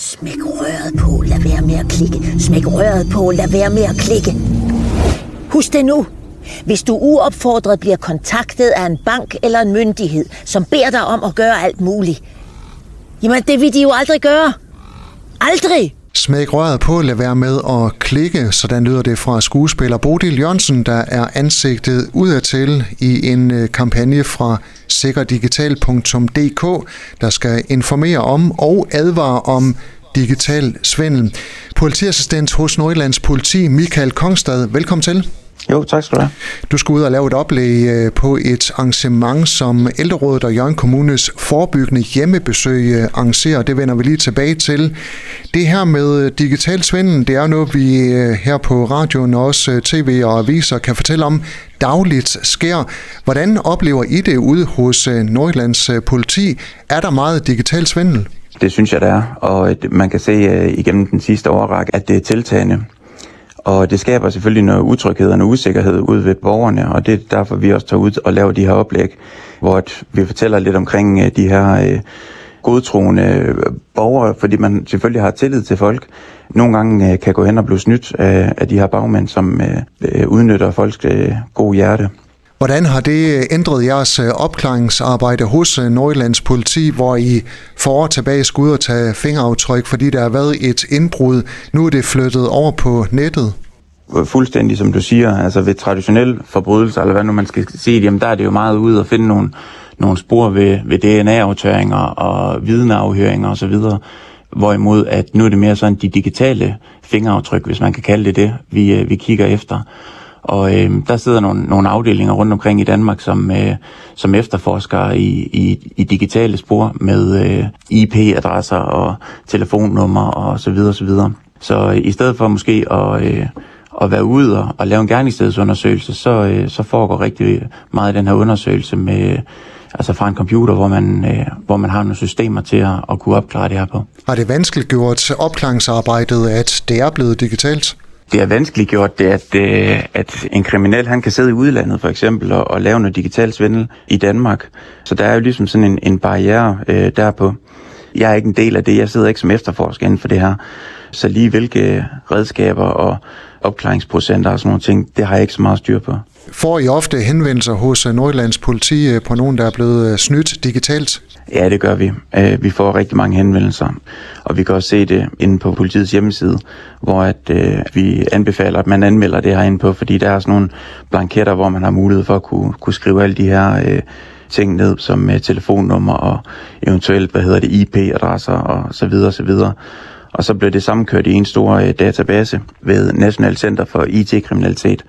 Smæk røret på, lad være med at klikke. Smæk røret på, lad være med at klikke. Husk det nu. Hvis du uopfordret bliver kontaktet af en bank eller en myndighed, som beder dig om at gøre alt muligt, jamen det vil de jo aldrig gøre. Aldrig! Smæk røret på, lad være med at klikke, sådan lyder det fra skuespiller Bodil Jørgensen, der er ansigtet udadtil i en øh, kampagne fra sikkerdigital.dk, der skal informere om og advare om digital svindel. Politiassistent hos Nordjyllands Politi, Michael Kongstad, velkommen til. Jo, tak skal du have. Du skal ud og lave et oplæg øh, på et arrangement, som Ældrerådet og Jørgen Kommunes forebyggende hjemmebesøg øh, arrangerer. Det vender vi lige tilbage til. Det her med digital svindel, det er noget, vi øh, her på radioen og også tv og aviser kan fortælle om dagligt sker. Hvordan oplever I det ude hos Nordjyllands politi? Er der meget digital svindel? Det synes jeg, der er, og man kan se igennem den sidste årrække, at det er tiltagende. Og det skaber selvfølgelig noget utryghed og noget usikkerhed ud ved borgerne, og det er derfor, vi også tager ud og laver de her oplæg, hvor vi fortæller lidt omkring øh, de her øh, godtroende øh, borgere, fordi man selvfølgelig har tillid til folk. Nogle gange kan gå hen og blive snydt af, de her bagmænd, som udnytter folks gode hjerte. Hvordan har det øh, ændret jeres øh, opklaringsarbejde hos øh, Nordjyllands politi, hvor I for år tilbage skulle ud og tage fingeraftryk, fordi der har været et indbrud. Nu er det flyttet over på nettet? Fuldstændig som du siger, altså ved traditionel forbrydelse, eller hvad nu man skal sige, jamen der er det jo meget ud at finde nogle, nogle spor ved, ved DNA-aftøringer og vidneafhøringer osv., hvorimod at nu er det mere sådan de digitale fingeraftryk, hvis man kan kalde det det, vi, vi kigger efter. Og øh, der sidder nogle, nogle afdelinger rundt omkring i Danmark, som, øh, som efterforsker i, i, i digitale spor med øh, IP-adresser og telefonnummer og så videre, så videre. Så øh, i stedet for måske at, øh, at være ude og, og lave en gerningsstedsundersøgelse, så, øh, så foregår rigtig meget af den her undersøgelse med altså fra en computer, hvor man, øh, hvor man har nogle systemer til at, at kunne opklare det her på. Har det vanskeligt gjort opklaringsarbejdet, at det er blevet digitalt? Det er vanskeligt gjort det, at, øh, at en kriminel han kan sidde i udlandet for eksempel og, og lave noget digital svindel i Danmark. Så der er jo ligesom sådan en, en barriere øh, derpå. Jeg er ikke en del af det. Jeg sidder ikke som efterforsker inden for det her. Så lige hvilke øh, redskaber og opklaringsprocenter og sådan nogle ting, det har jeg ikke så meget styr på. Får I ofte henvendelser hos øh, Nordjyllands politi øh, på nogen, der er blevet øh, snydt digitalt? Ja, det gør vi. Vi får rigtig mange henvendelser, og vi kan også se det inde på politiets hjemmeside, hvor at, vi anbefaler, at man anmelder det her inde på, fordi der er sådan nogle blanketter, hvor man har mulighed for at kunne, kunne skrive alle de her ting ned, som telefonnummer og eventuelt, hvad hedder det, IP-adresser og så videre, så videre. Og så bliver det sammenkørt i en stor database ved National Center for IT-kriminalitet.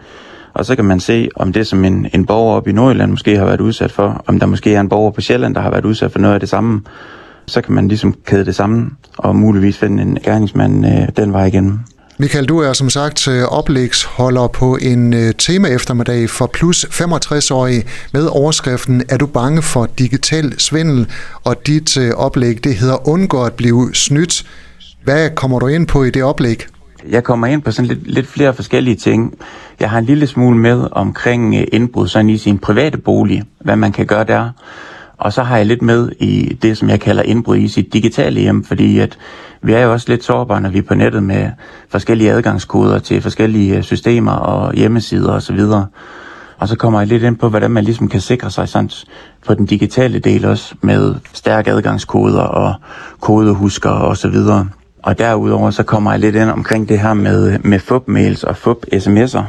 Og så kan man se, om det som en, en borger op i Nordjylland måske har været udsat for, om der måske er en borger på Sjælland, der har været udsat for noget af det samme, så kan man ligesom kæde det sammen og muligvis finde en gerningsmand øh, den vej igennem. Michael, du er som sagt øh, oplægsholder på en øh, tema eftermiddag for plus 65-årige med overskriften Er du bange for digital svindel? Og dit øh, oplæg, det hedder Undgå at blive snydt. Hvad kommer du ind på i det oplæg? Jeg kommer ind på sådan lidt, lidt flere forskellige ting. Jeg har en lille smule med omkring øh, indbrud sådan i sin private bolig, hvad man kan gøre der. Og så har jeg lidt med i det, som jeg kalder indbrud i sit digitale hjem, fordi at vi er jo også lidt sårbare, når vi er på nettet med forskellige adgangskoder til forskellige øh, systemer og hjemmesider osv. Og, og så kommer jeg lidt ind på, hvordan man ligesom kan sikre sig sådan på den digitale del også med stærke adgangskoder og kodehusker osv. Og og derudover så kommer jeg lidt ind omkring det her med, med FUB-mails og FUB-sms'er,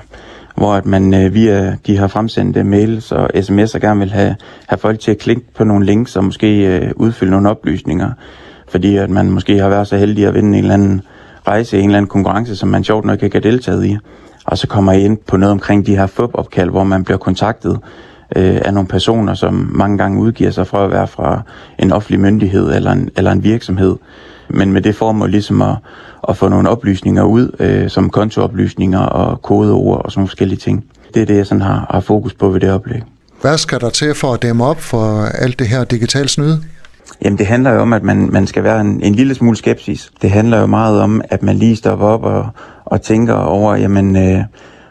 hvor at man øh, via de her fremsendte mails og sms'er gerne vil have, have folk til at klikke på nogle links og måske øh, udfylde nogle oplysninger, fordi at man måske har været så heldig at vinde en eller anden rejse, en eller anden konkurrence, som man sjovt nok ikke har deltaget i. Og så kommer jeg ind på noget omkring de her FUB-opkald, hvor man bliver kontaktet øh, af nogle personer, som mange gange udgiver sig for at være fra en offentlig myndighed eller en, eller en virksomhed, men med det formål ligesom at, at få nogle oplysninger ud, øh, som kontooplysninger og kodeord og sådan forskellige ting. Det er det, jeg sådan har, har fokus på ved det oplæg. Hvad skal der til for at dæmme op for alt det her digital snyde? Jamen det handler jo om, at man, man skal være en, en lille smule skepsis. Det handler jo meget om, at man lige stopper op og, og tænker over, jamen øh,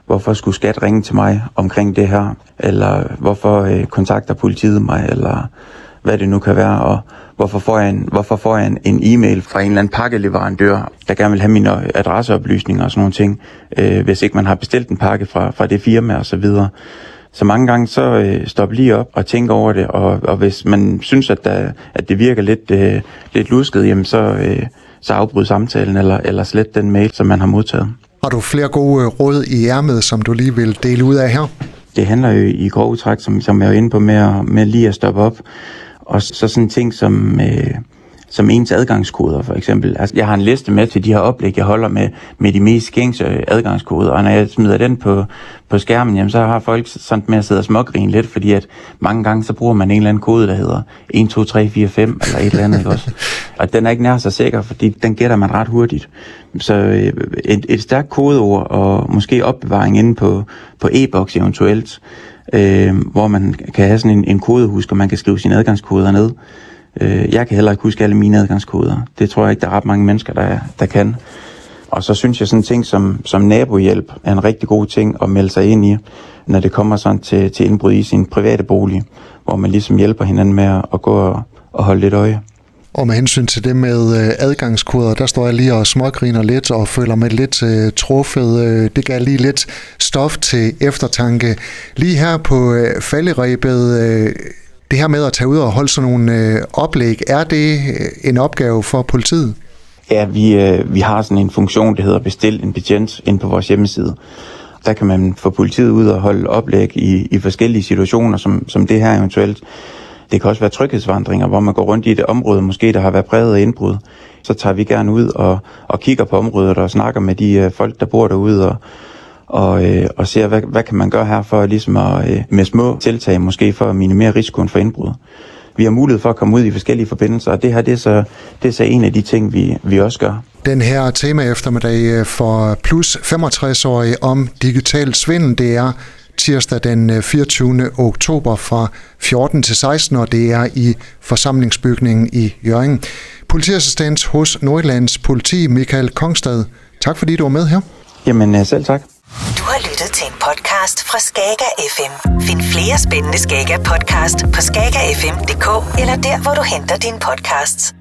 hvorfor skulle skat ringe til mig omkring det her? Eller hvorfor øh, kontakter politiet mig? Eller hvad det nu kan være. Og Hvorfor får jeg en, hvorfor får jeg en, en e-mail fra en eller anden pakkeleverandør, der gerne vil have mine adresseoplysninger og sådan nogle ting, øh, hvis ikke man har bestilt en pakke fra, fra det firma og så videre. Så mange gange så øh, stop lige op og tænk over det, og, og hvis man synes, at, der, at det virker lidt, øh, lidt lusket, jamen så, øh, så afbryd samtalen eller, eller slet den mail, som man har modtaget. Har du flere gode råd i ærmet, som du lige vil dele ud af her? Det handler jo i grove træk, som, som jeg er inde på, med, at, med lige at stoppe op. Og så sådan ting som... Øh, som ens adgangskoder for eksempel. Altså, jeg har en liste med til de her oplæg, jeg holder med, med de mest gængse adgangskoder, og når jeg smider den på, på skærmen, jamen, så har folk sådan med at sidde og smågrine lidt, fordi at mange gange så bruger man en eller anden kode, der hedder 1, 2, 3, 4, 5 eller et eller andet, også? Og den er ikke nær så sikker, fordi den gætter man ret hurtigt. Så øh, et, et stærkt kodeord og måske opbevaring inde på, på e-boks eventuelt, øh, hvor man kan have sådan en, en kodehusk, og man kan skrive sine adgangskoder ned. Øh, jeg kan heller ikke huske alle mine adgangskoder. Det tror jeg ikke, der er ret mange mennesker, der, der kan. Og så synes jeg sådan en ting som, som nabohjælp er en rigtig god ting at melde sig ind i, når det kommer sådan til, til indbrud i sin private bolig, hvor man ligesom hjælper hinanden med at, gå og, og holde lidt øje. Og med hensyn til det med øh, adgangskoder, der står jeg lige og smågriner lidt og føler mig lidt øh, truffet. Øh, det gav lige lidt stof til eftertanke. Lige her på uh, falderæbet, det her med at tage ud og holde sådan nogle øh, oplæg, er det øh, en opgave for politiet? Ja, vi, øh, vi har sådan en funktion, der hedder bestil en betjent ind på vores hjemmeside. Der kan man få politiet ud og holde oplæg i, i forskellige situationer, som, som det her eventuelt. Det kan også være tryghedsvandringer, hvor man går rundt i et område, måske der har været præget af indbrud. Så tager vi gerne ud og, og kigger på området og snakker med de øh, folk, der bor derude og, og, øh, og ser, hvad, hvad kan man gøre her for ligesom at, øh, med små tiltag måske for at minimere risikoen for indbrud. Vi har mulighed for at komme ud i forskellige forbindelser, og det her det er, så, det er så en af de ting, vi, vi også gør. Den her tema eftermiddag øh, for plus 65-årige om digital svindel, det er tirsdag den 24. Øh, oktober fra 14 til 16, og det er i forsamlingsbygningen i Jørgen. Politiassistent hos Nordlands Politi, Michael Kongstad. Tak fordi du var med her. Jamen øh, selv tak. Du har lyttet til en podcast fra Skager FM. Find flere spændende Skager podcast på skagerfm.dk eller der, hvor du henter dine podcasts.